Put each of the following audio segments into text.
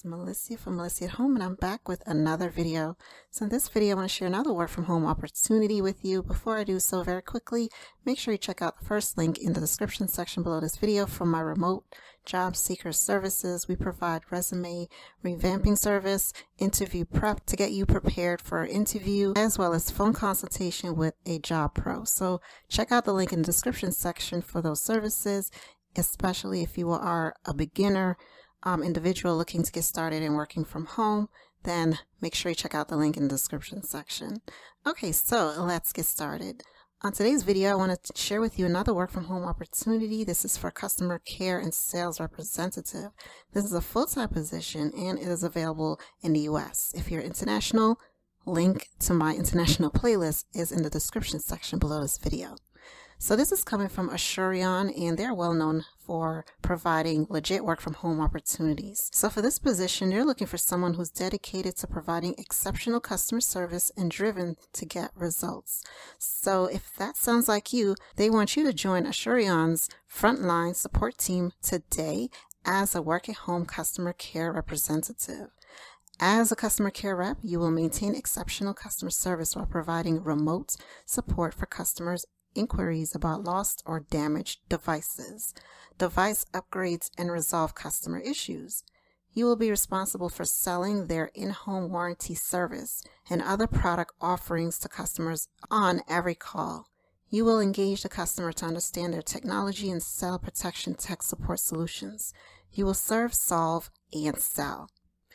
It's Melissa from Melissa at Home and I'm back with another video. So in this video I want to share another work from home opportunity with you. Before I do so very quickly, make sure you check out the first link in the description section below this video from my remote job seeker services. We provide resume revamping service, interview prep to get you prepared for an interview, as well as phone consultation with a job pro. So check out the link in the description section for those services, especially if you are a beginner um, individual looking to get started and working from home, then make sure you check out the link in the description section. Okay, so let's get started. On today's video, I want to share with you another work from home opportunity. This is for customer care and sales representative. This is a full-time position and it is available in the US. If you're international, link to my international playlist is in the description section below this video. So this is coming from Asurion and they're well known for providing legit work from home opportunities. So for this position, they're looking for someone who's dedicated to providing exceptional customer service and driven to get results. So if that sounds like you, they want you to join Asurion's frontline support team today as a work at home customer care representative. As a customer care rep, you will maintain exceptional customer service while providing remote support for customers inquiries about lost or damaged devices, device upgrades, and resolve customer issues. You will be responsible for selling their in-home warranty service and other product offerings to customers on every call. You will engage the customer to understand their technology and sell protection tech support solutions. You will serve, solve, and sell.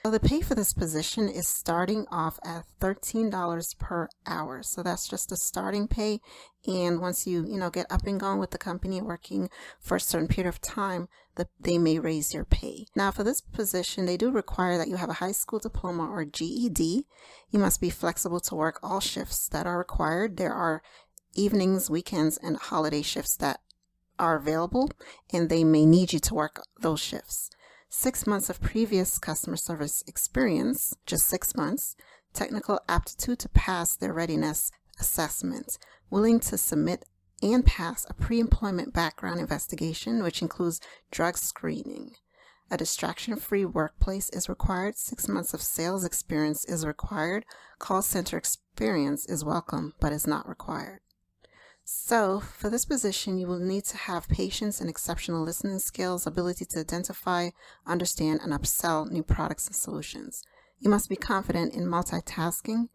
So the pay for this position is starting off at $13 per hour. So that's just a starting pay. And once you, you know, get up and going with the company working for a certain period of time, that they may raise your pay. Now for this position, they do require that you have a high school diploma or GED. You must be flexible to work all shifts that are required. There are evenings, weekends, and holiday shifts that are available and they may need you to work those shifts six months of previous customer service experience, just six months, technical aptitude to pass their readiness assessment, willing to submit and pass a pre-employment background investigation, which includes drug screening. A distraction-free workplace is required. Six months of sales experience is required. Call center experience is welcome, but is not required. So for this position, you will need to have patience and exceptional listening skills, ability to identify, understand, and upsell new products and solutions. You must be confident in multitasking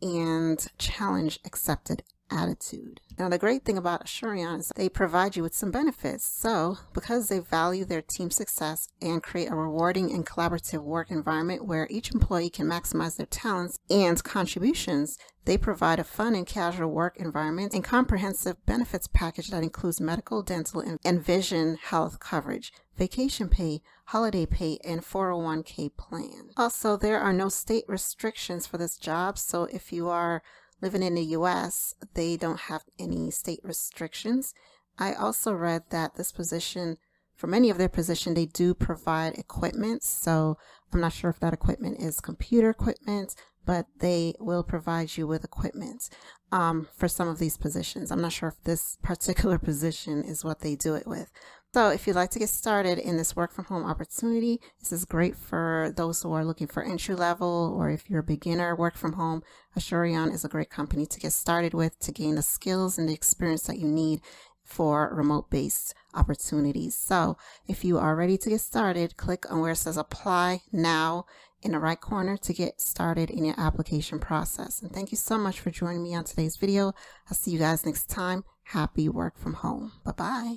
and challenge accepted attitude. Now, the great thing about Asurion is they provide you with some benefits. So, because they value their team success and create a rewarding and collaborative work environment where each employee can maximize their talents and contributions, they provide a fun and casual work environment and comprehensive benefits package that includes medical, dental, and vision health coverage, vacation pay, holiday pay, and 401k plan. Also, there are no state restrictions for this job, so if you are living in the US, they don't have any state restrictions. I also read that this position, for many of their position, they do provide equipment. So I'm not sure if that equipment is computer equipment, but they will provide you with equipment um, for some of these positions. I'm not sure if this particular position is what they do it with. So if you'd like to get started in this work from home opportunity, this is great for those who are looking for entry level or if you're a beginner work from home, Asurion is a great company to get started with to gain the skills and the experience that you need for remote based opportunities. So if you are ready to get started, click on where it says apply now in the right corner to get started in your application process. And thank you so much for joining me on today's video. I'll see you guys next time. Happy work from home. Bye bye.